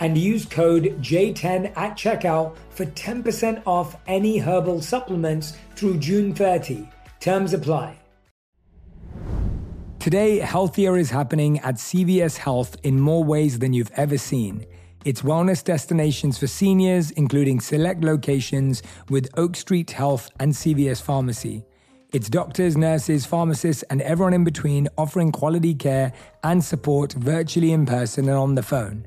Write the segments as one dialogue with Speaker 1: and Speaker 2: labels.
Speaker 1: and use code J10 at checkout for 10% off any herbal supplements through June 30. Terms apply. Today, healthier is happening at CVS Health in more ways than you've ever seen. It's wellness destinations for seniors, including select locations with Oak Street Health and CVS Pharmacy. It's doctors, nurses, pharmacists, and everyone in between offering quality care and support virtually in person and on the phone.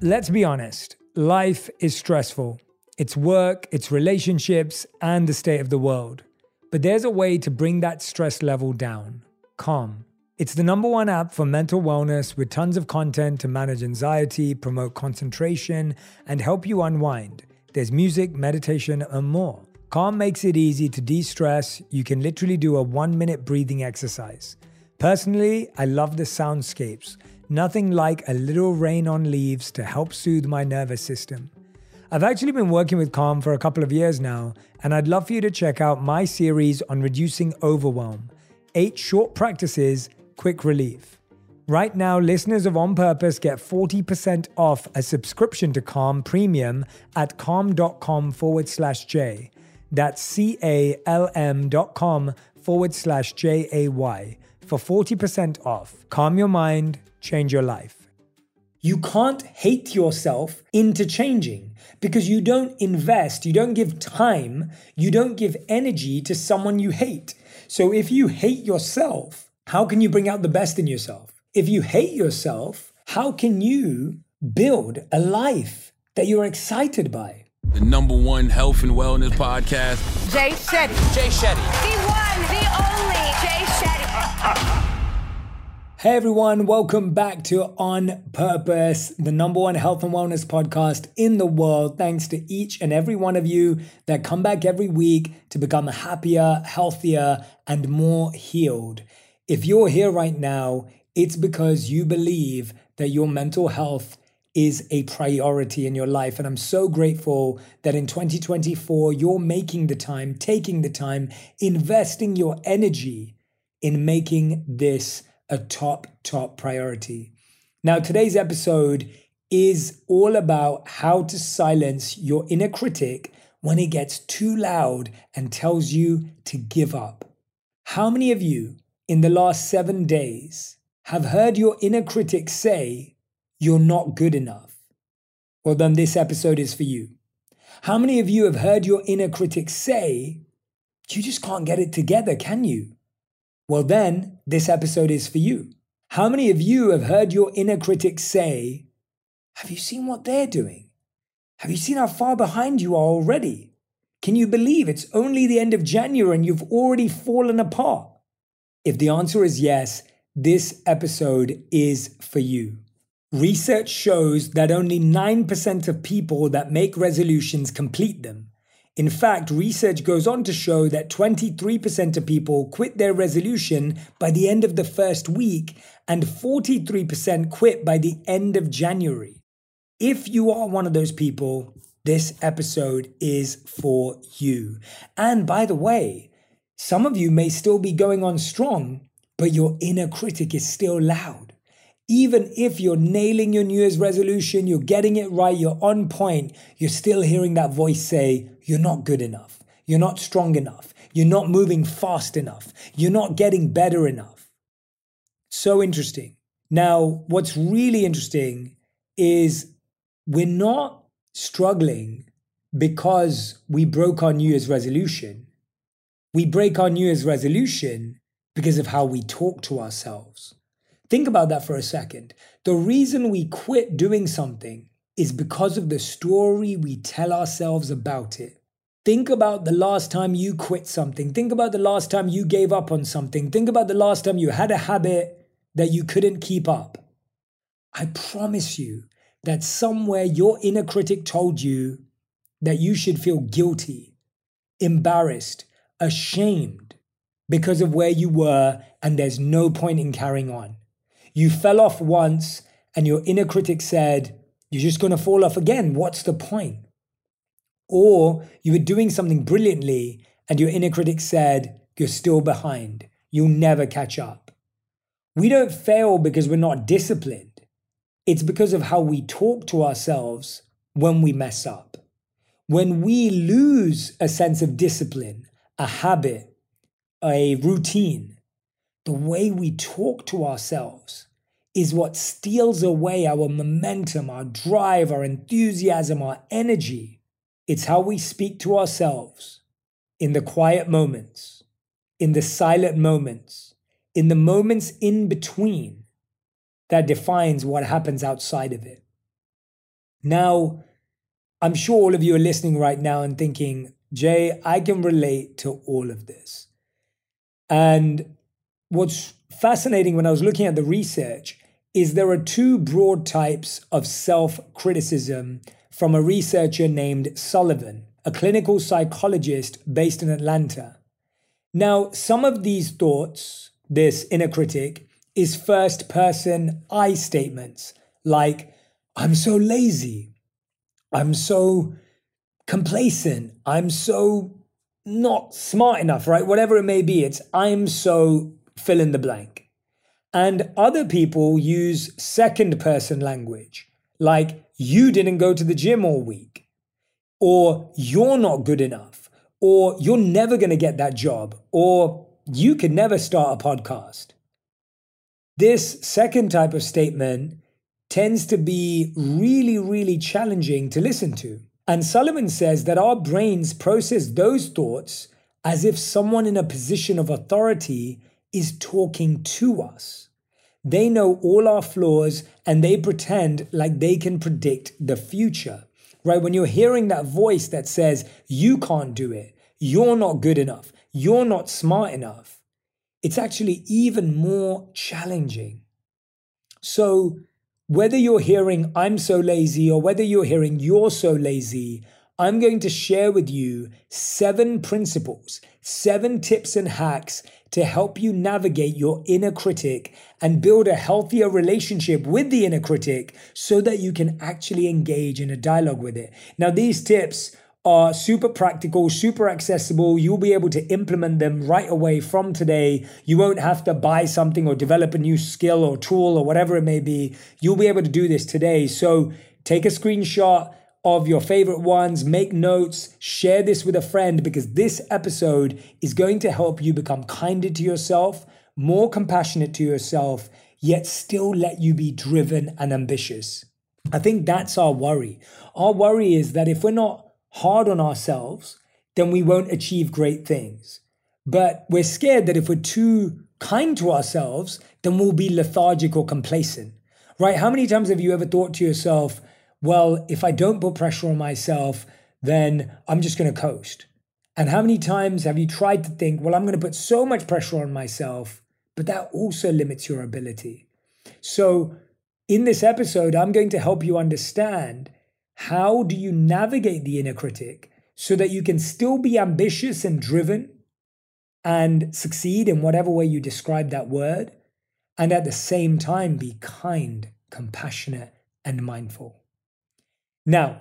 Speaker 1: Let's be honest, life is stressful. It's work, it's relationships, and the state of the world. But there's a way to bring that stress level down Calm. It's the number one app for mental wellness with tons of content to manage anxiety, promote concentration, and help you unwind. There's music, meditation, and more. Calm makes it easy to de stress. You can literally do a one minute breathing exercise. Personally, I love the soundscapes. Nothing like a little rain on leaves to help soothe my nervous system. I've actually been working with Calm for a couple of years now, and I'd love for you to check out my series on reducing overwhelm eight short practices, quick relief. Right now, listeners of On Purpose get 40% off a subscription to Calm Premium at calm.com forward slash J. That's C A L M dot com forward slash J A Y for 40% off. Calm your mind change your life. You can't hate yourself into changing because you don't invest, you don't give time, you don't give energy to someone you hate. So if you hate yourself, how can you bring out the best in yourself? If you hate yourself, how can you build a life that you're excited by?
Speaker 2: The number one health and wellness podcast.
Speaker 3: Jay Shetty.
Speaker 2: Jay Shetty.
Speaker 3: The one, the only Jay Shetty.
Speaker 1: Hey everyone, welcome back to On Purpose, the number one health and wellness podcast in the world. Thanks to each and every one of you that come back every week to become happier, healthier, and more healed. If you're here right now, it's because you believe that your mental health is a priority in your life. And I'm so grateful that in 2024, you're making the time, taking the time, investing your energy in making this a top, top priority. Now, today's episode is all about how to silence your inner critic when it gets too loud and tells you to give up. How many of you in the last seven days have heard your inner critic say, You're not good enough? Well, then this episode is for you. How many of you have heard your inner critic say, You just can't get it together, can you? Well, then, this episode is for you. How many of you have heard your inner critic say, Have you seen what they're doing? Have you seen how far behind you are already? Can you believe it's only the end of January and you've already fallen apart? If the answer is yes, this episode is for you. Research shows that only 9% of people that make resolutions complete them. In fact, research goes on to show that 23% of people quit their resolution by the end of the first week and 43% quit by the end of January. If you are one of those people, this episode is for you. And by the way, some of you may still be going on strong, but your inner critic is still loud. Even if you're nailing your New Year's resolution, you're getting it right, you're on point, you're still hearing that voice say, You're not good enough. You're not strong enough. You're not moving fast enough. You're not getting better enough. So interesting. Now, what's really interesting is we're not struggling because we broke our New Year's resolution. We break our New Year's resolution because of how we talk to ourselves. Think about that for a second. The reason we quit doing something is because of the story we tell ourselves about it. Think about the last time you quit something. Think about the last time you gave up on something. Think about the last time you had a habit that you couldn't keep up. I promise you that somewhere your inner critic told you that you should feel guilty, embarrassed, ashamed because of where you were, and there's no point in carrying on. You fell off once, and your inner critic said, You're just going to fall off again. What's the point? Or you were doing something brilliantly, and your inner critic said, You're still behind. You'll never catch up. We don't fail because we're not disciplined. It's because of how we talk to ourselves when we mess up. When we lose a sense of discipline, a habit, a routine, the way we talk to ourselves is what steals away our momentum, our drive, our enthusiasm, our energy. It's how we speak to ourselves in the quiet moments, in the silent moments, in the moments in between that defines what happens outside of it. Now, I'm sure all of you are listening right now and thinking, Jay, I can relate to all of this. And what's fascinating when I was looking at the research is there are two broad types of self criticism from a researcher named Sullivan, a clinical psychologist based in Atlanta. Now, some of these thoughts, this inner critic, is first person I statements like, I'm so lazy. I'm so complacent. I'm so not smart enough, right? Whatever it may be, it's I'm so fill in the blank. And other people use second person language, like you didn't go to the gym all week, or you're not good enough, or you're never going to get that job, or you could never start a podcast. This second type of statement tends to be really, really challenging to listen to. And Sullivan says that our brains process those thoughts as if someone in a position of authority is talking to us. They know all our flaws and they pretend like they can predict the future. Right? When you're hearing that voice that says, you can't do it, you're not good enough, you're not smart enough, it's actually even more challenging. So, whether you're hearing, I'm so lazy, or whether you're hearing, you're so lazy, I'm going to share with you seven principles, seven tips and hacks to help you navigate your inner critic and build a healthier relationship with the inner critic so that you can actually engage in a dialogue with it. Now, these tips are super practical, super accessible. You'll be able to implement them right away from today. You won't have to buy something or develop a new skill or tool or whatever it may be. You'll be able to do this today. So take a screenshot of your favorite ones, make notes, share this with a friend because this episode is going to help you become kinder to yourself, more compassionate to yourself, yet still let you be driven and ambitious. I think that's our worry. Our worry is that if we're not hard on ourselves, then we won't achieve great things. But we're scared that if we're too kind to ourselves, then we'll be lethargic or complacent, right? How many times have you ever thought to yourself, well, if I don't put pressure on myself, then I'm just going to coast? And how many times have you tried to think, well, I'm going to put so much pressure on myself but that also limits your ability. So, in this episode, I'm going to help you understand how do you navigate the inner critic so that you can still be ambitious and driven and succeed in whatever way you describe that word, and at the same time be kind, compassionate, and mindful. Now,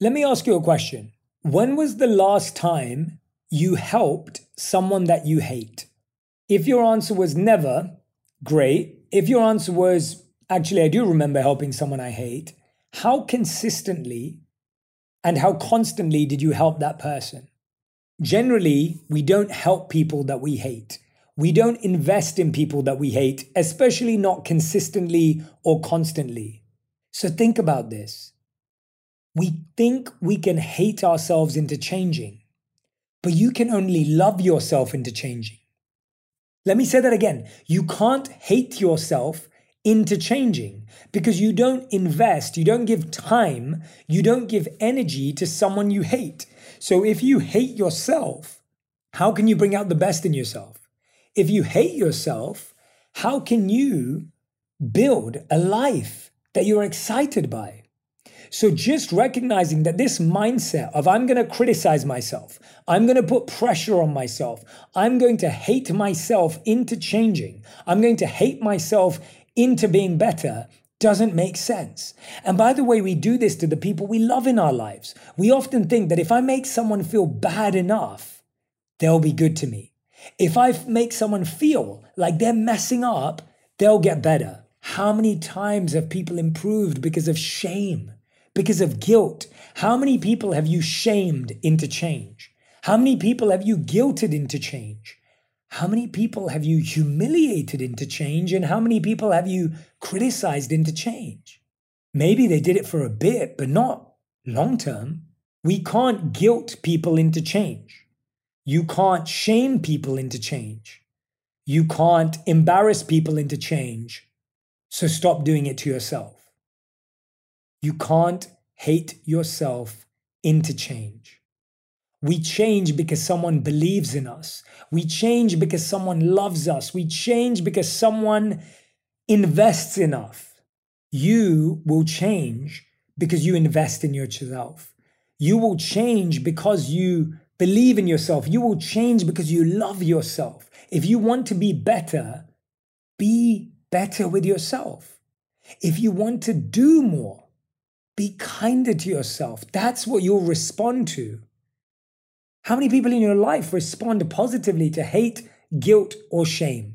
Speaker 1: let me ask you a question. When was the last time you helped someone that you hate? If your answer was never, great. If your answer was, actually, I do remember helping someone I hate, how consistently and how constantly did you help that person? Generally, we don't help people that we hate. We don't invest in people that we hate, especially not consistently or constantly. So think about this. We think we can hate ourselves into changing, but you can only love yourself into changing. Let me say that again. You can't hate yourself into changing because you don't invest, you don't give time, you don't give energy to someone you hate. So if you hate yourself, how can you bring out the best in yourself? If you hate yourself, how can you build a life that you're excited by? So just recognizing that this mindset of I'm going to criticize myself, I'm going to put pressure on myself, I'm going to hate myself into changing, I'm going to hate myself into being better doesn't make sense. And by the way, we do this to the people we love in our lives. We often think that if I make someone feel bad enough, they'll be good to me. If I make someone feel like they're messing up, they'll get better. How many times have people improved because of shame, because of guilt? How many people have you shamed into change? How many people have you guilted into change? How many people have you humiliated into change? And how many people have you criticized into change? Maybe they did it for a bit, but not long term. We can't guilt people into change. You can't shame people into change. You can't embarrass people into change. So stop doing it to yourself. You can't hate yourself into change. We change because someone believes in us. We change because someone loves us. We change because someone invests in us. You will change because you invest in yourself. You will change because you believe in yourself. You will change because you love yourself. If you want to be better, be better with yourself. If you want to do more, be kinder to yourself. That's what you'll respond to. How many people in your life respond positively to hate, guilt, or shame?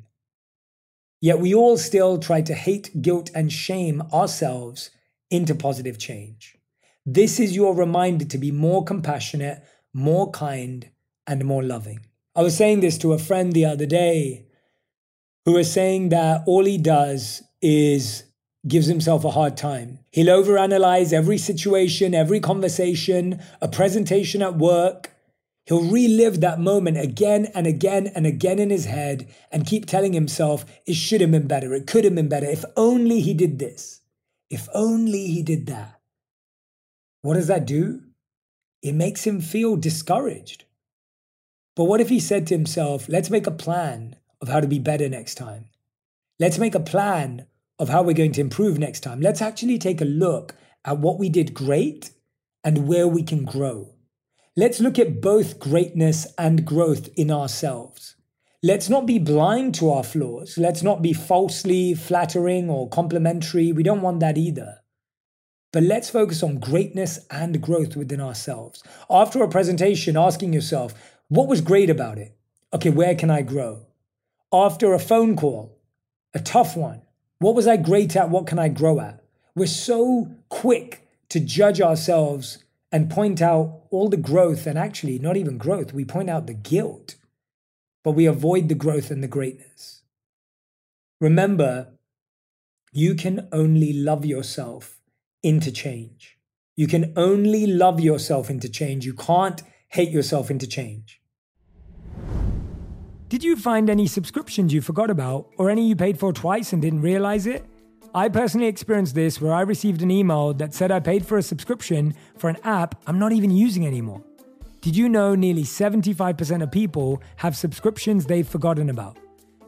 Speaker 1: Yet we all still try to hate, guilt, and shame ourselves into positive change. This is your reminder to be more compassionate, more kind, and more loving. I was saying this to a friend the other day who was saying that all he does is gives himself a hard time. He'll overanalyze every situation, every conversation, a presentation at work, He'll relive that moment again and again and again in his head and keep telling himself, it should have been better, it could have been better. If only he did this, if only he did that. What does that do? It makes him feel discouraged. But what if he said to himself, let's make a plan of how to be better next time? Let's make a plan of how we're going to improve next time. Let's actually take a look at what we did great and where we can grow. Let's look at both greatness and growth in ourselves. Let's not be blind to our flaws. Let's not be falsely flattering or complimentary. We don't want that either. But let's focus on greatness and growth within ourselves. After a presentation, asking yourself, what was great about it? Okay, where can I grow? After a phone call, a tough one, what was I great at? What can I grow at? We're so quick to judge ourselves and point out all the growth, and actually, not even growth, we point out the guilt, but we avoid the growth and the greatness. Remember, you can only love yourself into change. You can only love yourself into change. You can't hate yourself into change. Did you find any subscriptions you forgot about, or any you paid for twice and didn't realize it? I personally experienced this where I received an email that said I paid for a subscription for an app I'm not even using anymore. Did you know nearly 75% of people have subscriptions they've forgotten about?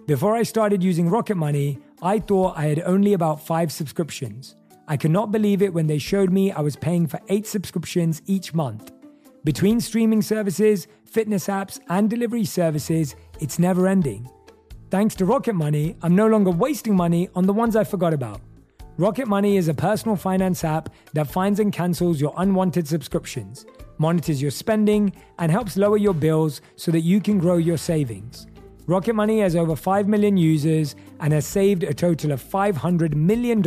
Speaker 1: Before I started using Rocket Money, I thought I had only about five subscriptions. I could not believe it when they showed me I was paying for eight subscriptions each month. Between streaming services, fitness apps, and delivery services, it's never ending. Thanks to Rocket Money, I'm no longer wasting money on the ones I forgot about. Rocket Money is a personal finance app that finds and cancels your unwanted subscriptions, monitors your spending, and helps lower your bills so that you can grow your savings. Rocket Money has over 5 million users and has saved a total of $500 million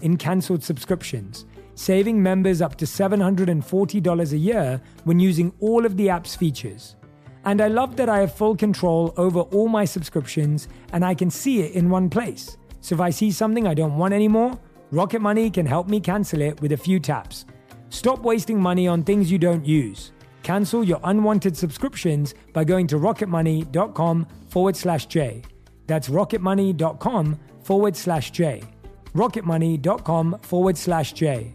Speaker 1: in cancelled subscriptions, saving members up to $740 a year when using all of the app's features. And I love that I have full control over all my subscriptions and I can see it in one place. So if I see something I don't want anymore, Rocket Money can help me cancel it with a few taps. Stop wasting money on things you don't use. Cancel your unwanted subscriptions by going to rocketmoney.com forward slash J. That's rocketmoney.com forward slash J. rocketmoney.com forward slash J.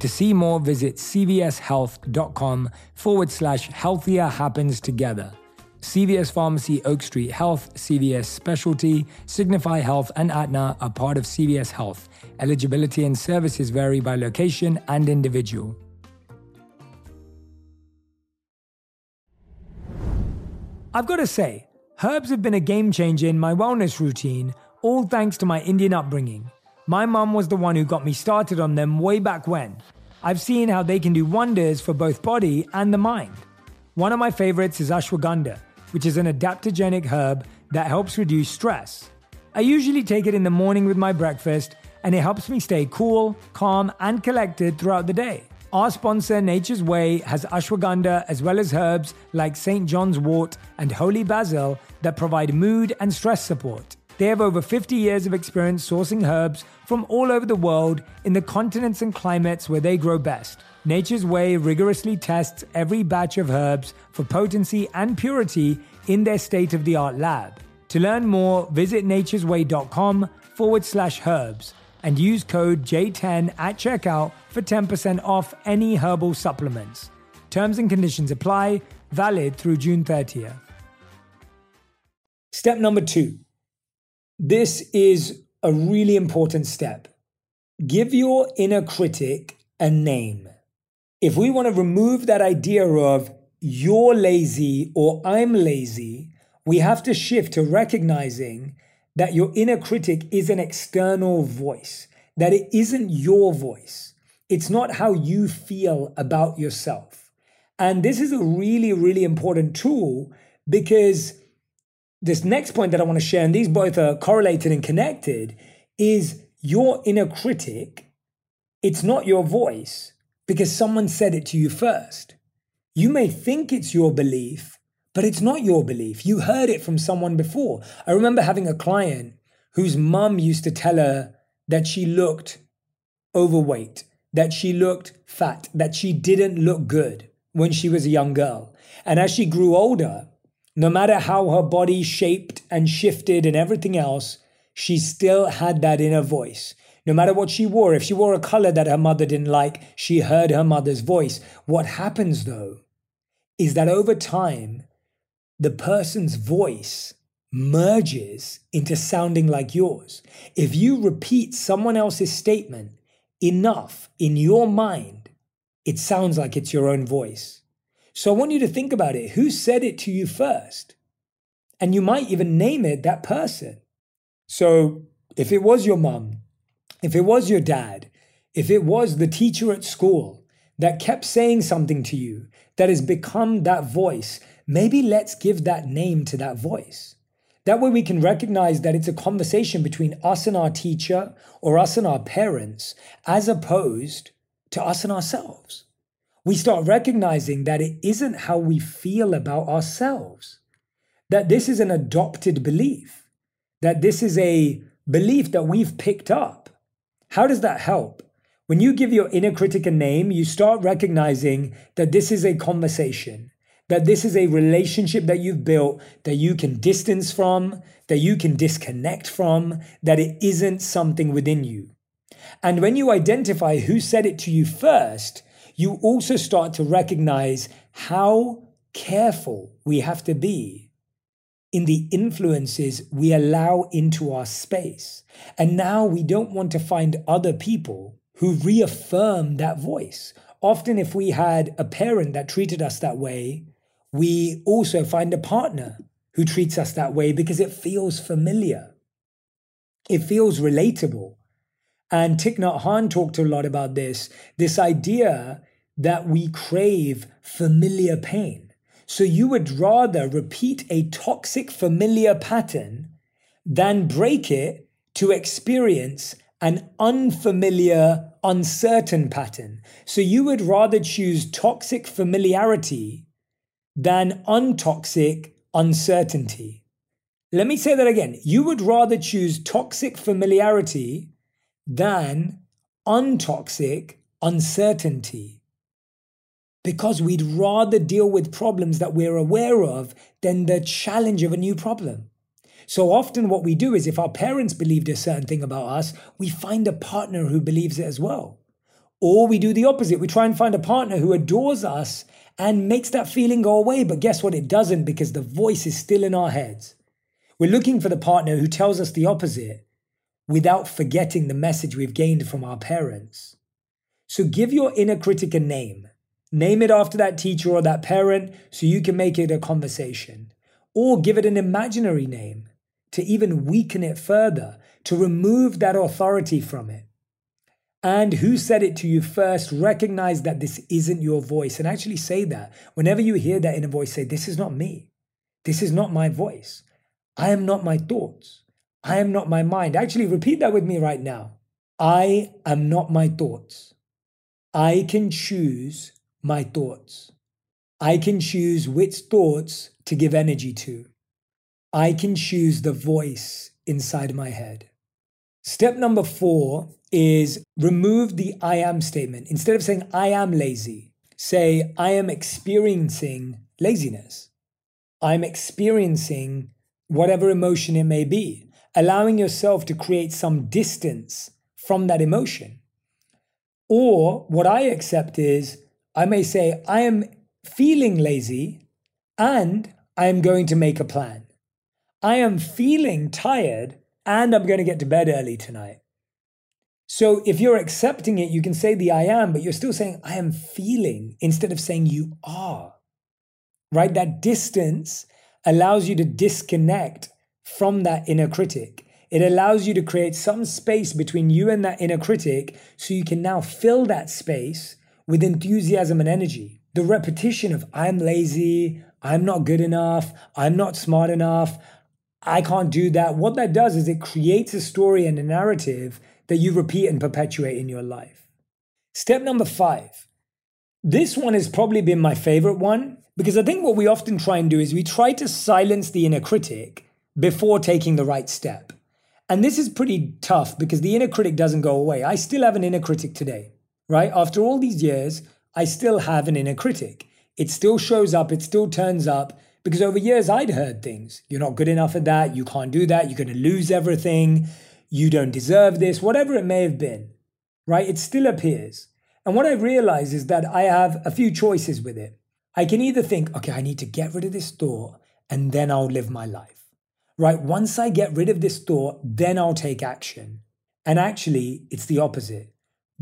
Speaker 1: To see more, visit cvshealth.com forward slash healthier happens together. CVS Pharmacy, Oak Street Health, CVS Specialty, Signify Health, and Aetna are part of CVS Health. Eligibility and services vary by location and individual. I've got to say, herbs have been a game changer in my wellness routine, all thanks to my Indian upbringing. My mum was the one who got me started on them way back when. I've seen how they can do wonders for both body and the mind. One of my favorites is ashwagandha, which is an adaptogenic herb that helps reduce stress. I usually take it in the morning with my breakfast, and it helps me stay cool, calm, and collected throughout the day. Our sponsor, Nature's Way, has ashwagandha as well as herbs like St. John's wort and holy basil that provide mood and stress support. They have over 50 years of experience sourcing herbs from all over the world in the continents and climates where they grow best. Nature's Way rigorously tests every batch of herbs for potency and purity in their state of the art lab. To learn more, visit nature'sway.com forward slash herbs and use code J10 at checkout for 10% off any herbal supplements. Terms and conditions apply, valid through June 30th. Step number two. This is a really important step. Give your inner critic a name. If we want to remove that idea of you're lazy or I'm lazy, we have to shift to recognizing that your inner critic is an external voice, that it isn't your voice. It's not how you feel about yourself. And this is a really, really important tool because this next point that I want to share, and these both are correlated and connected, is your inner critic. It's not your voice because someone said it to you first. You may think it's your belief, but it's not your belief. You heard it from someone before. I remember having a client whose mum used to tell her that she looked overweight, that she looked fat, that she didn't look good when she was a young girl. And as she grew older, no matter how her body shaped and shifted and everything else, she still had that inner voice. No matter what she wore, if she wore a color that her mother didn't like, she heard her mother's voice. What happens though is that over time, the person's voice merges into sounding like yours. If you repeat someone else's statement enough in your mind, it sounds like it's your own voice. So I want you to think about it. Who said it to you first? And you might even name it that person. So if it was your mom, if it was your dad, if it was the teacher at school that kept saying something to you that has become that voice, maybe let's give that name to that voice. That way we can recognize that it's a conversation between us and our teacher or us and our parents, as opposed to us and ourselves. We start recognizing that it isn't how we feel about ourselves. that this is an adopted belief, that this is a belief that we've picked up. How does that help? When you give your inner critic a name, you start recognizing that this is a conversation, that this is a relationship that you've built that you can distance from, that you can disconnect from, that it isn't something within you. And when you identify who said it to you first, you also start to recognize how careful we have to be in the influences we allow into our space. And now we don't want to find other people who reaffirm that voice. Often, if we had a parent that treated us that way, we also find a partner who treats us that way because it feels familiar. It feels relatable. And Thich Nhat Hanh talked a lot about this this idea that we crave familiar pain. So you would rather repeat a toxic familiar pattern than break it to experience an unfamiliar, uncertain pattern. So you would rather choose toxic familiarity than untoxic uncertainty. Let me say that again. You would rather choose toxic familiarity than untoxic uncertainty. Because we'd rather deal with problems that we're aware of than the challenge of a new problem. So often, what we do is if our parents believed a certain thing about us, we find a partner who believes it as well. Or we do the opposite. We try and find a partner who adores us and makes that feeling go away. But guess what? It doesn't because the voice is still in our heads. We're looking for the partner who tells us the opposite without forgetting the message we've gained from our parents. So give your inner critic a name. Name it after that teacher or that parent so you can make it a conversation. Or give it an imaginary name to even weaken it further, to remove that authority from it. And who said it to you first, recognize that this isn't your voice and actually say that. Whenever you hear that inner voice, say, This is not me. This is not my voice. I am not my thoughts. I am not my mind. Actually, repeat that with me right now. I am not my thoughts. I can choose my thoughts. I can choose which thoughts to give energy to. I can choose the voice inside my head. Step number four is remove the I am statement. Instead of saying I am lazy, say I am experiencing laziness. I'm experiencing whatever emotion it may be, allowing yourself to create some distance from that emotion. Or what I accept is I may say I am feeling lazy and I am going to make a plan. I am feeling tired and I'm going to get to bed early tonight. So if you're accepting it, you can say the I am, but you're still saying I am feeling instead of saying you are. Right? That distance allows you to disconnect from that inner critic. It allows you to create some space between you and that inner critic so you can now fill that space with enthusiasm and energy. The repetition of I'm lazy, I'm not good enough, I'm not smart enough, I can't do that. What that does is it creates a story and a narrative that you repeat and perpetuate in your life. Step number five. This one has probably been my favorite one because I think what we often try and do is we try to silence the inner critic before taking the right step. And this is pretty tough because the inner critic doesn't go away. I still have an inner critic today, right? After all these years, I still have an inner critic. It still shows up, it still turns up, because over years, I'd heard things. You're not good enough at that. You can't do that. You're going to lose everything. You don't deserve this, whatever it may have been, right? It still appears. And what I realize is that I have a few choices with it. I can either think, okay, I need to get rid of this thought and then I'll live my life, right? Once I get rid of this thought, then I'll take action. And actually, it's the opposite.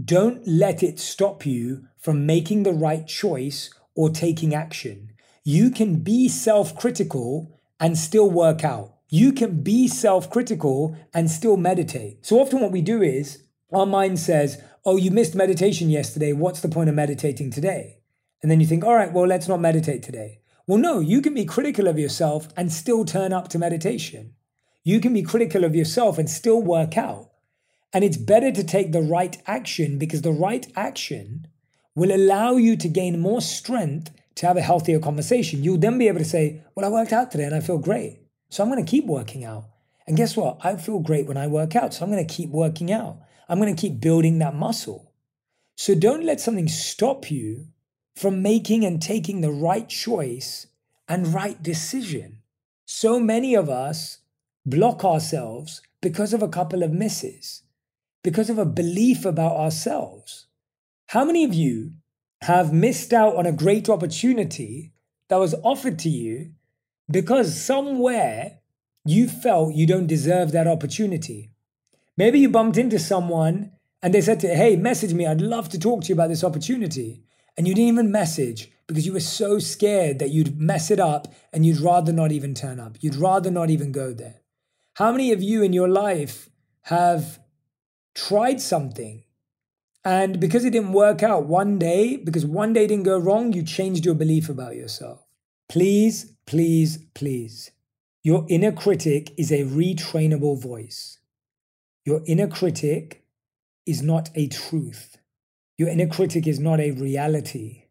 Speaker 1: Don't let it stop you from making the right choice or taking action. You can be self critical and still work out. You can be self critical and still meditate. So often, what we do is our mind says, Oh, you missed meditation yesterday. What's the point of meditating today? And then you think, All right, well, let's not meditate today. Well, no, you can be critical of yourself and still turn up to meditation. You can be critical of yourself and still work out. And it's better to take the right action because the right action will allow you to gain more strength to have a healthier conversation, you'll then be able to say, Well, I worked out today and I feel great. So I'm going to keep working out. And guess what? I feel great when I work out. So I'm going to keep working out. I'm going to keep building that muscle. So don't let something stop you from making and taking the right choice and right decision. So many of us block ourselves because of a couple of misses, because of a belief about ourselves. How many of you have missed out on a great opportunity that was offered to you because somewhere you felt you don't deserve that opportunity? Maybe you bumped into someone and they said to you, hey, message me, I'd love to talk to you about this opportunity. And you didn't even message because you were so scared that you'd mess it up and you'd rather not even turn up. You'd rather not even go there. How many of you in your life have tried something and because it didn't work out one day, because one day didn't go wrong, you changed your belief about yourself? Please, please, please. Your inner critic is a retrainable voice. Your inner critic is not a truth. Your inner critic is not a reality.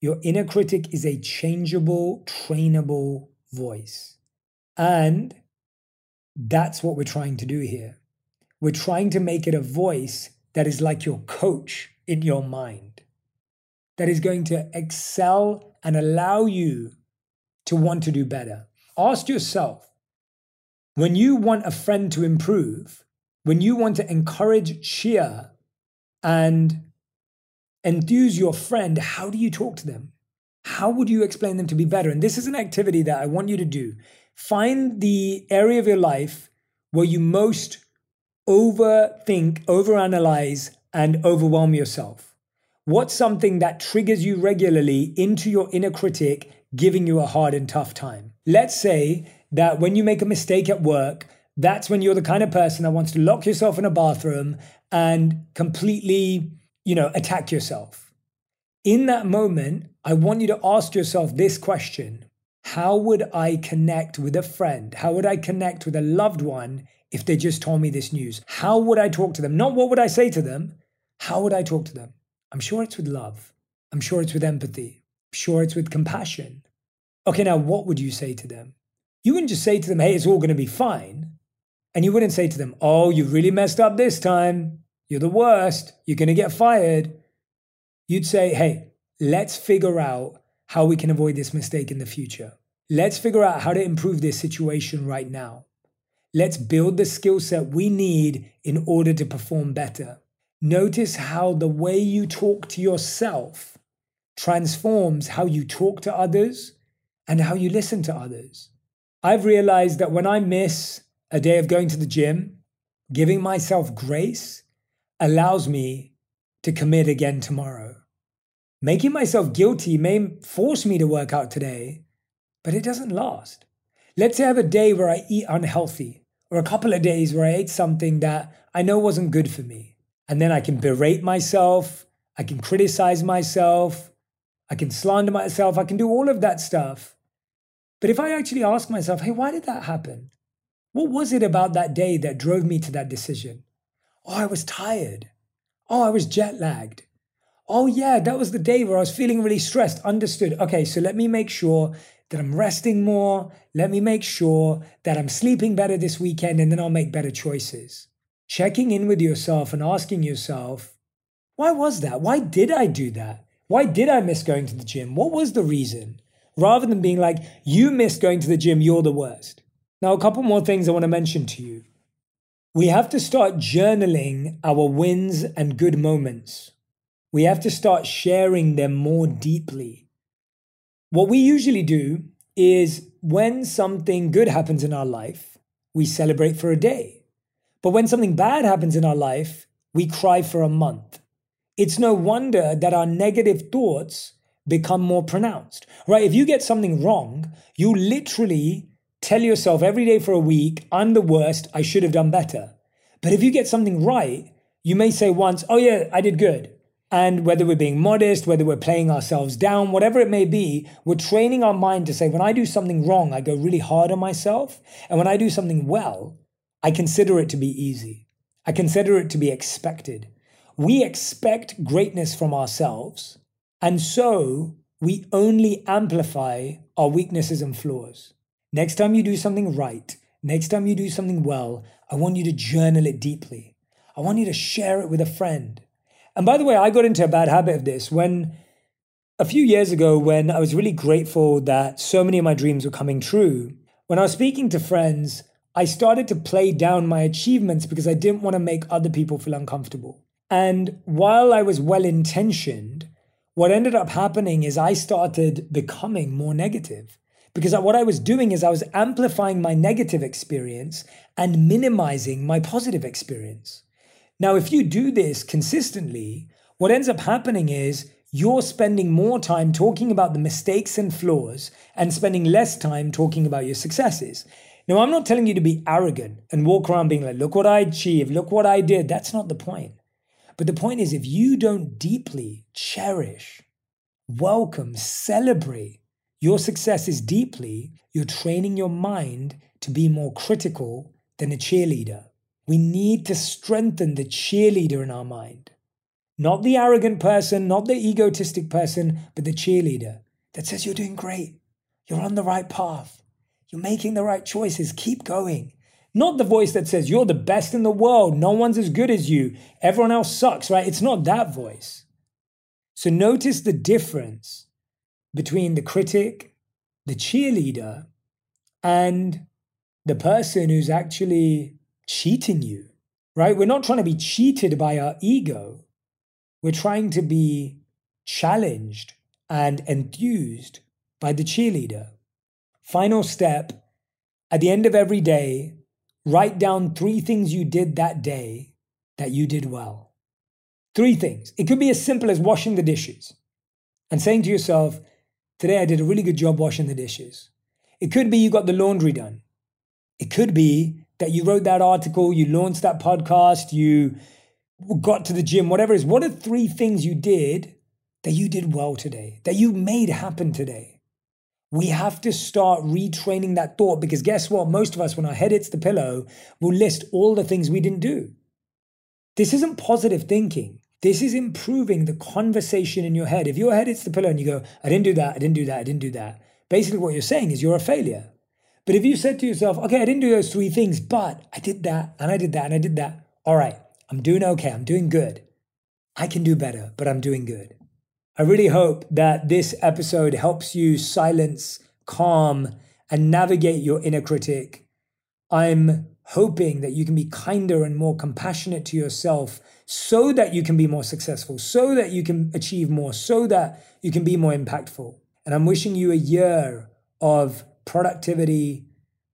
Speaker 1: Your inner critic is a changeable, trainable voice. And that's what we're trying to do here. We're trying to make it a voice that is like your coach in your mind, that is going to excel and allow you to want to do better. Ask yourself when you want a friend to improve, when you want to encourage, cheer, and enthuse your friend, how do you talk to them? How would you explain them to be better? And this is an activity that I want you to do. Find the area of your life where you most overthink, overanalyze, and overwhelm yourself. What's something that triggers you regularly into your inner critic, giving you a hard and tough time? Let's say that when you make a mistake at work, that's when you're the kind of person that wants to lock yourself in a bathroom and completely, you know, attack yourself. In that moment, I want you to ask yourself this question How would I connect with a friend? How would I connect with a loved one if they just told me this news? How would I talk to them? Not what would I say to them, how would I talk to them? I'm sure it's with love. I'm sure it's with empathy. I'm sure it's with compassion. Okay, now what would you say to them? You wouldn't just say to them, hey, it's all going to be fine. And you wouldn't say to them, oh, you really messed up this time. You're the worst. You're going to get fired. You'd say, hey, let's figure out how we can avoid this mistake in the future. Let's figure out how to improve this situation right now. Let's build the skill set we need in order to perform better. Notice how the way you talk to yourself transforms how you talk to others and how you listen to others. I've realized that when I miss a day of going to the gym, giving myself grace allows me to commit again tomorrow. Making myself guilty may force me to work out today, but it doesn't last. Let's say I have a day where I eat unhealthy, or a couple of days where I ate something that I know wasn't good for me. And then I can berate myself, I can criticize myself, I can slander myself, I can do all of that stuff. But if I actually ask myself, hey, why did that happen? What was it about that day that drove me to that decision? Oh, I was tired. Oh, I was jet lagged. Oh, yeah, that was the day where I was feeling really stressed. Understood. Okay, so let me make sure that I'm resting more. Let me make sure that I'm sleeping better this weekend, and then I'll make better choices. Checking in with yourself and asking yourself, why was that? Why did I do that? Why did I miss going to the gym? What was the reason? Rather than being like, you missed going to the gym, you're the worst. Now, a couple more things I want to mention to you. We have to start journaling our wins and good moments. We have to start sharing them more deeply. What we usually do is when something good happens in our life, we celebrate for a day. But when something bad happens in our life, we cry for a month. It's no wonder that our negative thoughts become more pronounced, right? If you get something wrong, you literally tell yourself every day for a week, I'm the worst, I should have done better. But if you get something right, you may say once, oh yeah, I did good. And whether we're being modest, whether we're playing ourselves down, whatever it may be, we're training our mind to say, when I do something wrong, I go really hard on myself. And when I do something well, I consider it to be easy. I consider it to be expected. We expect greatness from ourselves. And so we only amplify our weaknesses and flaws. Next time you do something right, next time you do something well, I want you to journal it deeply. I want you to share it with a friend. And by the way, I got into a bad habit of this when a few years ago, when I was really grateful that so many of my dreams were coming true, when I was speaking to friends, I started to play down my achievements because I didn't want to make other people feel uncomfortable. And while I was well intentioned, what ended up happening is I started becoming more negative because what I was doing is I was amplifying my negative experience and minimizing my positive experience. Now, if you do this consistently, what ends up happening is you're spending more time talking about the mistakes and flaws and spending less time talking about your successes. Now, I'm not telling you to be arrogant and walk around being like, look what I achieved, look what I did. That's not the point. But the point is, if you don't deeply cherish, welcome, celebrate your success is deeply, you're training your mind to be more critical than a cheerleader. We need to strengthen the cheerleader in our mind. Not the arrogant person, not the egotistic person, but the cheerleader that says you're doing great. You're on the right path. You're making the right choices. Keep going. Not the voice that says you're the best in the world. No one's as good as you. Everyone else sucks, right? It's not that voice. So notice the difference between the critic, the cheerleader, and the person who's actually cheating you, right? We're not trying to be cheated by our ego. We're trying to be challenged and enthused by the cheerleader. Final step at the end of every day, write down three things you did that day that you did well. Three things. It could be as simple as washing the dishes and saying to yourself, Today I did a really good job washing the dishes. It could be you got the laundry done. It could be that you wrote that article, you launched that podcast, you got to the gym, whatever it is, what are three things you did that you did well today, that you made happen today? We have to start retraining that thought because guess what? Most of us, when our head hits the pillow, will list all the things we didn't do. This isn't positive thinking. This is improving the conversation in your head. If your head hits the pillow and you go, I didn't do that, I didn't do that, I didn't do that, basically what you're saying is you're a failure. But if you said to yourself, okay, I didn't do those three things, but I did that, and I did that, and I did that, all right, I'm doing okay. I'm doing good. I can do better, but I'm doing good. I really hope that this episode helps you silence, calm, and navigate your inner critic. I'm hoping that you can be kinder and more compassionate to yourself so that you can be more successful, so that you can achieve more, so that you can be more impactful. And I'm wishing you a year of productivity,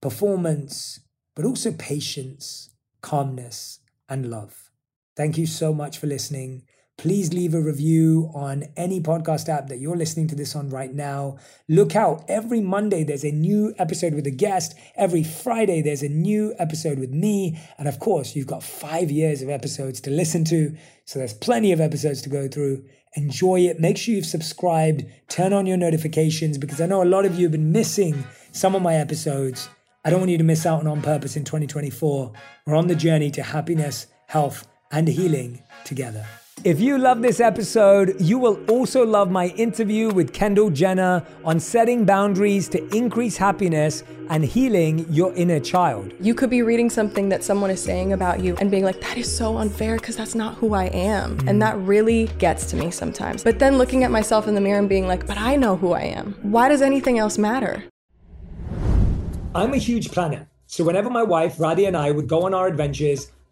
Speaker 1: performance, but also patience, calmness, and love. Thank you so much for listening. Please leave a review on any podcast app that you're listening to this on right now. Look out, every Monday there's a new episode with a guest. Every Friday there's a new episode with me. And of course, you've got five years of episodes to listen to. So there's plenty of episodes to go through. Enjoy it. Make sure you've subscribed, turn on your notifications because I know a lot of you have been missing some of my episodes. I don't want you to miss out on On Purpose in 2024. We're on the journey to happiness, health, and healing together. If you love this episode, you will also love my interview with Kendall Jenner on setting boundaries to increase happiness and healing your inner child.
Speaker 4: You could be reading something that someone is saying about you and being like, that is so unfair because that's not who I am. Mm. And that really gets to me sometimes. But then looking at myself in the mirror and being like, but I know who I am. Why does anything else matter?
Speaker 1: I'm a huge planner. So whenever my wife, Radhi, and I would go on our adventures,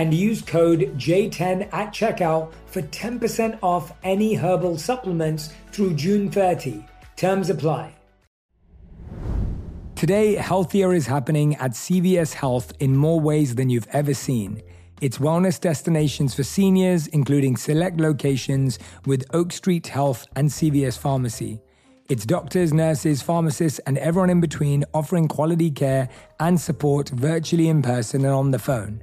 Speaker 1: and use code J10 at checkout for 10% off any herbal supplements through June 30. Terms apply. Today, healthier is happening at CVS Health in more ways than you've ever seen. It's wellness destinations for seniors, including select locations with Oak Street Health and CVS Pharmacy. It's doctors, nurses, pharmacists, and everyone in between offering quality care and support virtually in person and on the phone.